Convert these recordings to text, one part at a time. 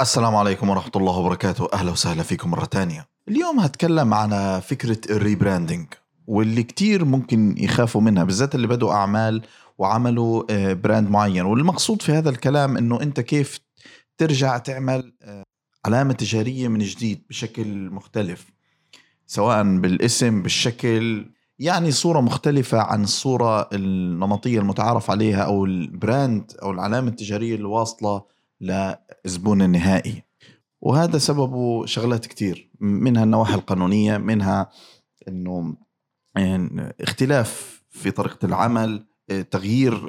السلام عليكم ورحمة الله وبركاته. أهلا وسهلا فيكم مرة تانية. اليوم هتكلم عن فكرة ال rebranding واللي كتير ممكن يخافوا منها بالذات اللي بدوا أعمال وعملوا آه، brand معين. والمقصود في هذا الكلام أنه أنت كيف ترجع تعمل آه، علامة تجارية من جديد بشكل مختلف سواء بالاسم بالشكل يعني صورة مختلفة عن الصورة النمطية المتعارف عليها أو ال brand أو العلامة التجارية اللي واصلة لزبون النهائي وهذا سببه شغلات كتير منها النواحي القانونية منها أنه يعني اختلاف في طريقة العمل تغيير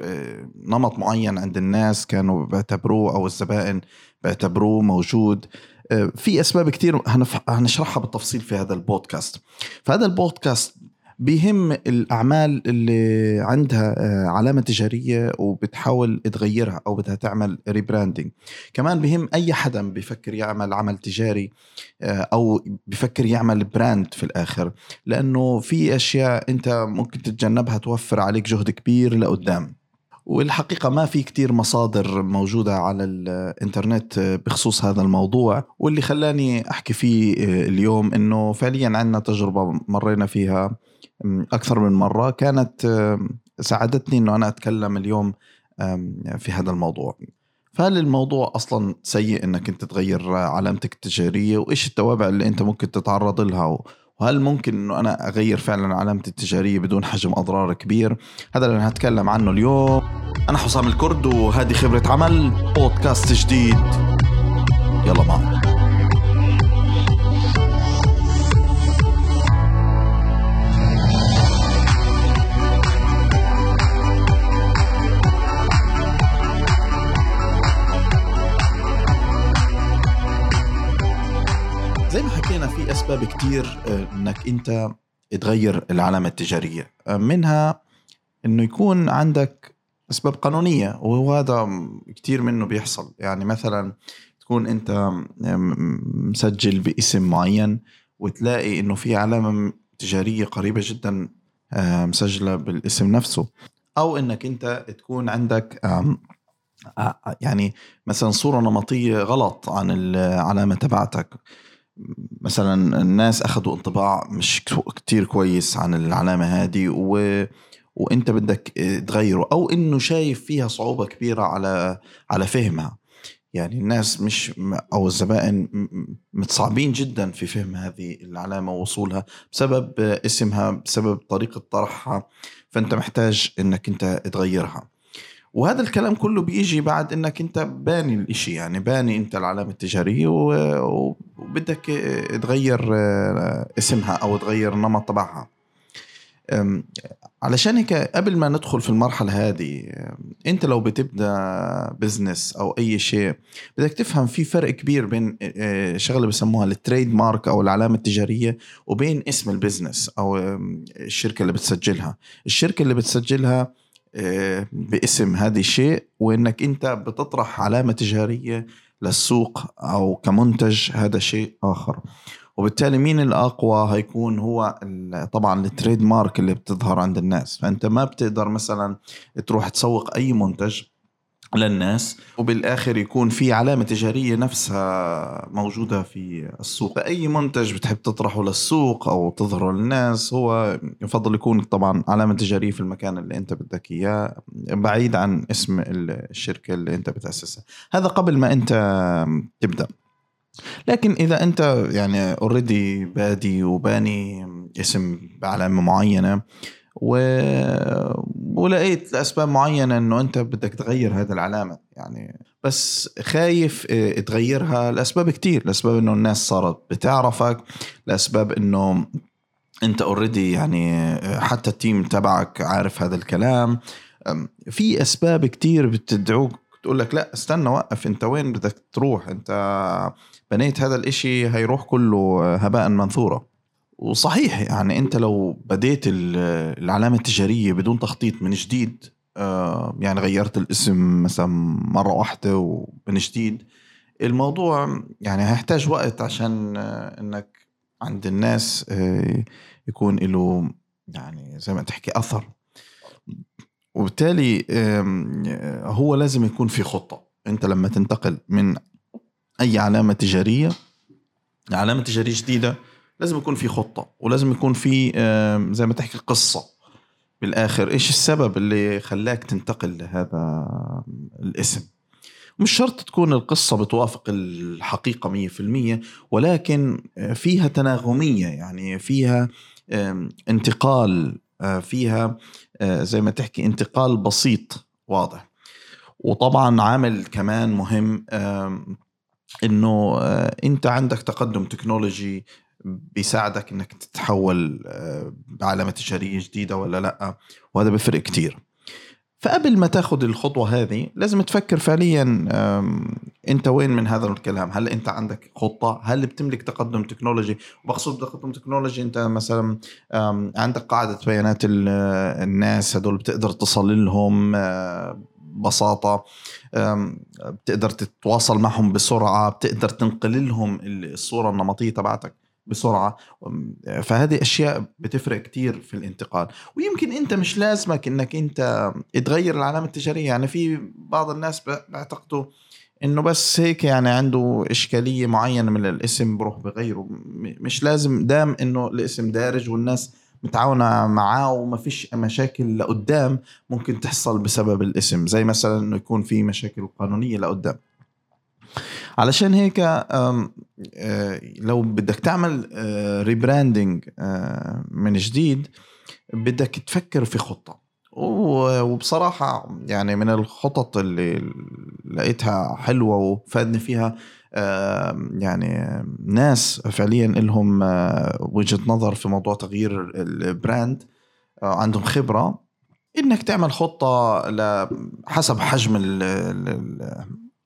نمط معين عند الناس كانوا بيعتبروه أو الزبائن بيعتبروه موجود. في أسباب كتير هنشرحها بالتفصيل في هذا البودكاست. فهذا البودكاست بيهم الأعمال اللي عندها آه، علامة تجارية وبتحاول تغيرها أو بدها تعمل ريبراندنج كمان بهم أي حدا بفكر يعمل عمل تجاري آه، أو بفكر يعمل براند في الآخر. لأنه في أشياء أنت ممكن تتجنبها توفر عليك جهد كبير لقدام. والحقيقة ما في كتير مصادر موجودة على الإنترنت بخصوص هذا الموضوع. واللي خلاني أحكي فيه آه، اليوم أنه فعليا عندنا تجربة مرينا فيها. أكثر من مرة كانت ساعدتني إنه أنا أتكلم اليوم في هذا الموضوع. فهل الموضوع أصلا سيء إنك أنت تغير علامتك التجارية؟ وإيش التوابع اللي أنت ممكن تتعرض لها؟ وهل ممكن إنه أنا أغير فعلا علامتي التجارية بدون حجم أضرار كبير؟ هذا اللي هنتكلم عنه اليوم. أنا حسام الكرد وهذه خبرة عمل بودكاست جديد. يلا معنا. اسباب كتير آه، إنك أنت تغير العلامة التجارية. آه، منها إنه يكون عندك أسباب قانونية وهذا كتير منه بيحصل. يعني مثلا تكون أنت مسجل باسم معين وتلاقي إنه في علامة تجارية قريبة جدا آه، مسجلة بالاسم نفسه. أو إنك أنت تكون عندك يعني مثلا صورة نمطية غلط عن العلامه تبعتك. مثلا الناس اخذوا انطباع مش كتير كويس عن العلامة هذه و وإنت بدك تغيره أو إنه شايف فيها صعوبة كبيرة على على فهمها. يعني الناس مش أو الزبائن متصعبين جدا في فهم هذه العلامة ووصولها بسبب اسمها بسبب طريقة طرحها. فأنت محتاج إنك إنت تغيرها. وهذا الكلام كله بيجي بعد إنك أنت باني الإشي يعني باني أنت العلامة التجارية وبدك تغير آه، اسمها أو تغير النمط تبعها. علشان هيك قبل ما ندخل في المرحلة هذه أنت لو بتبدأ business أو أي شيء بدك تفهم في فرق كبير بين آه، شغلة بسموها ال trademark أو العلامة التجارية وبين اسم ال business أو الشركة اللي بتسجلها. الشركة اللي بتسجلها آه، باسم هذا الشيء وإنك أنت بتطرح علامة تجارية للسوق أو كمنتج هذا شيء آخر. وبالتالي مين الأقوى؟ هيكون هو طبعا التريد مارك اللي بتظهر عند الناس. فأنت ما بتقدر مثلا تروح تسوق أي منتج للناس. وبالآخر يكون في علامة تجارية نفسها موجودة في السوق. أي منتج بتحب تطرحه للسوق أو تظهره للناس هو يفضل يكون طبعا علامة تجارية في المكان اللي أنت بدك إياه بعيد عن اسم الشركة اللي أنت بتأسسها. هذا قبل ما أنت تبدأ. لكن إذا أنت يعني اوريدي بادي وباني اسم بعلامه معينة و... ولقيت لأسباب معينة إنه أنت بدك تغير هذه العلامة. يعني بس خايف آه، تغيرها لأسباب كتير. لأسباب إنه الناس صارت بتعرفك. لأسباب إنه أنت already يعني آه، حتى ال team تبعك عارف هذا الكلام. في أسباب كتير بتدعوك تقول لك لا استنى وقف. أنت وين بدك تروح؟ أنت بنيت هذا الإشي هيروح كله هباء منثورا وصحيح يعني أنت لو بديت العلامة التجارية بدون تخطيط من جديد آه، يعني غيرت الاسم مثلا مرة واحدة ومن جديد الموضوع يعني هيحتاج وقت عشان آه، إنك عند الناس آه، يكون له يعني زي ما تحكي أثر. وبالتالي هو لازم يكون في خطة. أنت لما تنتقل من أي علامة تجارية علامة تجارية جديدة لازم يكون في خطة ولازم يكون في زي ما تحكي قصة. بالآخر إيش السبب اللي خلاك تنتقل لهذا الاسم؟ مش شرط تكون القصة بتوافق الحقيقة مية في المية ولكن فيها تناغمية يعني فيها انتقال آه، فيها آه، زي ما تحكي انتقال بسيط واضح. وطبعا عامل كمان مهم إنه آه، أنت عندك تقدم تكنولوجي بيساعدك إنك تتحول بعلامة تجارية جديدة ولا لأ. وهذا بفرق كتير. فقبل ما تاخذ الخطوة هذه لازم تفكر فعليا أنت وين من هذا الكلام؟ هل أنت عندك خطة؟ هل بتملك تقدم تكنولوجي؟ وبقصد تقدم تكنولوجي أنت مثلا عندك قاعدة بيانات الناس هدول بتقدر تصل لهم ببساطة. بتقدر تتواصل معهم بسرعة بتقدر تنقل لهم الصورة النمطية تبعتك. بسرعة. فهذه أشياء بتفرق كتير في الانتقال. ويمكن أنت مش لازمك إنك أنت تغير العلامة التجارية. يعني في بعض الناس بيعتقدوا إنه بس هيك يعني عنده إشكالية معينة من الاسم بروح بغيره. مش لازم دام إنه الاسم دارج والناس متعاونة معاه وما فيش مشاكل لقدام ممكن تحصل بسبب الاسم. زي مثلا إنه يكون في مشاكل قانونية لقدام. علشان هيك آه، لو بدك تعمل ريبراندنج آه، آه، من جديد بدك تفكر في خطة. وبصراحة يعني من الخطط اللي لقيتها حلوة وفادني فيها يعني ناس فعليا لهم وجهة نظر في موضوع تغيير البراند عندهم خبرة إنك تعمل خطة حسب حجم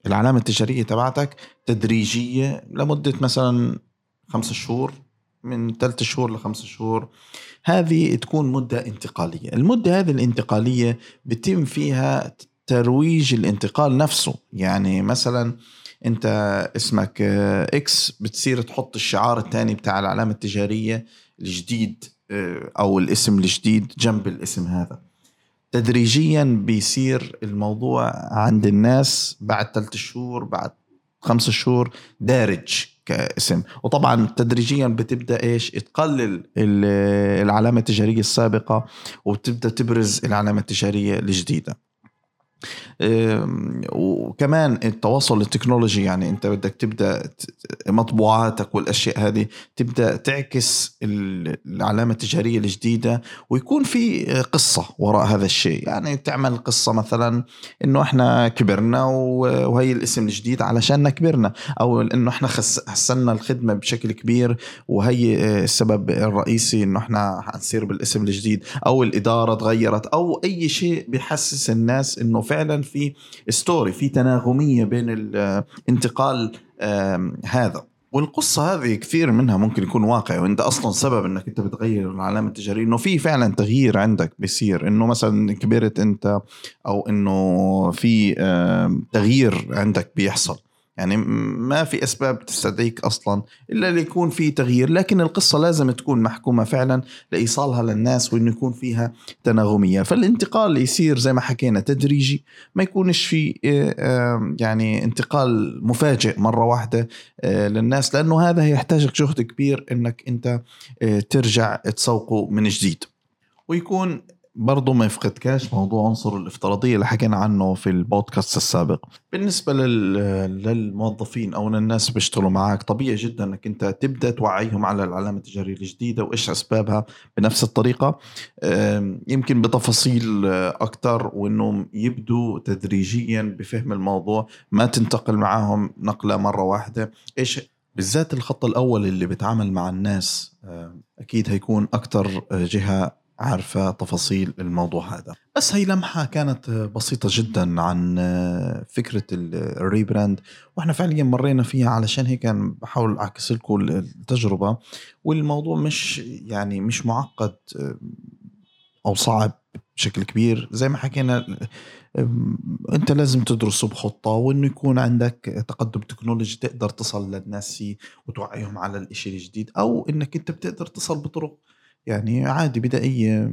العلامة التجارية تبعتك تدريجية لمدة مثلا خمسة شهور من ثلاثة شهور لخمسة شهور. هذه تكون مدة انتقالية. المدة هذه الانتقالية بتم فيها ترويج الانتقال نفسه. يعني مثلا أنت اسمك إكس بتصير تحط الشعار الثاني بتاع العلامة التجارية الجديد أو الاسم الجديد جنب الاسم هذا. تدريجيا بيصير الموضوع عند الناس بعد ثلاثة شهور بعد خمسة شهور دارج كاسم. وطبعا تدريجيا بتبدأ إيش؟ تقلل العلامة التجارية السابقة وبتبدأ تبرز العلامة التجارية الجديدة. وكمان التواصل التكنولوجي يعني أنت بدك تبدأ مطبوعاتك والأشياء هذه تبدأ تعكس العلامة التجارية الجديدة ويكون في قصة وراء هذا الشيء. يعني تعمل قصة مثلا إنه إحنا كبرنا وهي الاسم الجديد علشان كبرنا أو إنه إحنا حسنا الخدمة بشكل كبير وهي السبب الرئيسي إنه إحنا حنصير بالاسم الجديد أو الإدارة تغيرت أو أي شيء بيحسس الناس إنه فعلا في ستوري في تناغمية بين الانتقال هذا. والقصة هذه كثير منها ممكن يكون واقعي وإنت أصلا سبب إنك أنت بتغير العلامة التجارية إنه في فعلا تغيير عندك بيصير إنه مثلا كبرت أنت أو إنه في تغيير عندك بيحصل. يعني ما في أسباب تستدعيك أصلا إلا ليكون في تغيير لكن القصة لازم تكون محكومة فعلا لإيصالها للناس وإنه يكون فيها تناغمية. فالانتقال يصير زي ما حكينا تدريجي ما يكونش في آه، يعني انتقال مفاجئ مرة واحدة آه، للناس لأنه هذا يحتاج جهد كبير إنك أنت آه، ترجع تسوقه من جديد. ويكون برضه ما يفقدكاش موضوع عنصر الافتراضية اللي حكينا عنه في البودكاست السابق. بالنسبة للموظفين أو للناس بيشتغلوا معك طبيعي جدا أنك أنت تبدأ توعيهم على العلامة التجارية الجديدة وإيش أسبابها بنفس الطريقة. يمكن بتفاصيل أكثر وأنهم يبدوا تدريجيا بفهم الموضوع ما تنتقل معهم نقلة مرة واحدة. إيش بالذات الخط الأول اللي بيتعامل مع الناس أكيد هيكون أكثر جهة عارفة تفاصيل الموضوع هذا. بس هي لمحة كانت بسيطة جدا عن فكرة ال rebrand وإحنا فعليا مرينا فيها علشان هيك بحاول أعكس لكم التجربة. والموضوع مش يعني مش معقد أو صعب بشكل كبير. زي ما حكينا أنت لازم تدرسه بخطه وإنه يكون عندك تقدم تكنولوجي تقدر تصل للناس فيه وتوعيهم على الإشي الجديد أو إنك أنت بتقدر تصل بطرق يعني عادي بدائية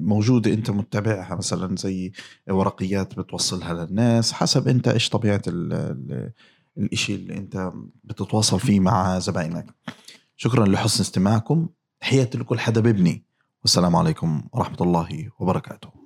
موجودة أنت متبعها مثلا زي ورقيات بتوصلها للناس حسب أنت إيش طبيعة الإشي اللي أنت بتتواصل فيه مع زباينك. شكرا لحسن استماعكم. تحياتي لكل حدا ببني والسلام عليكم ورحمة الله وبركاته.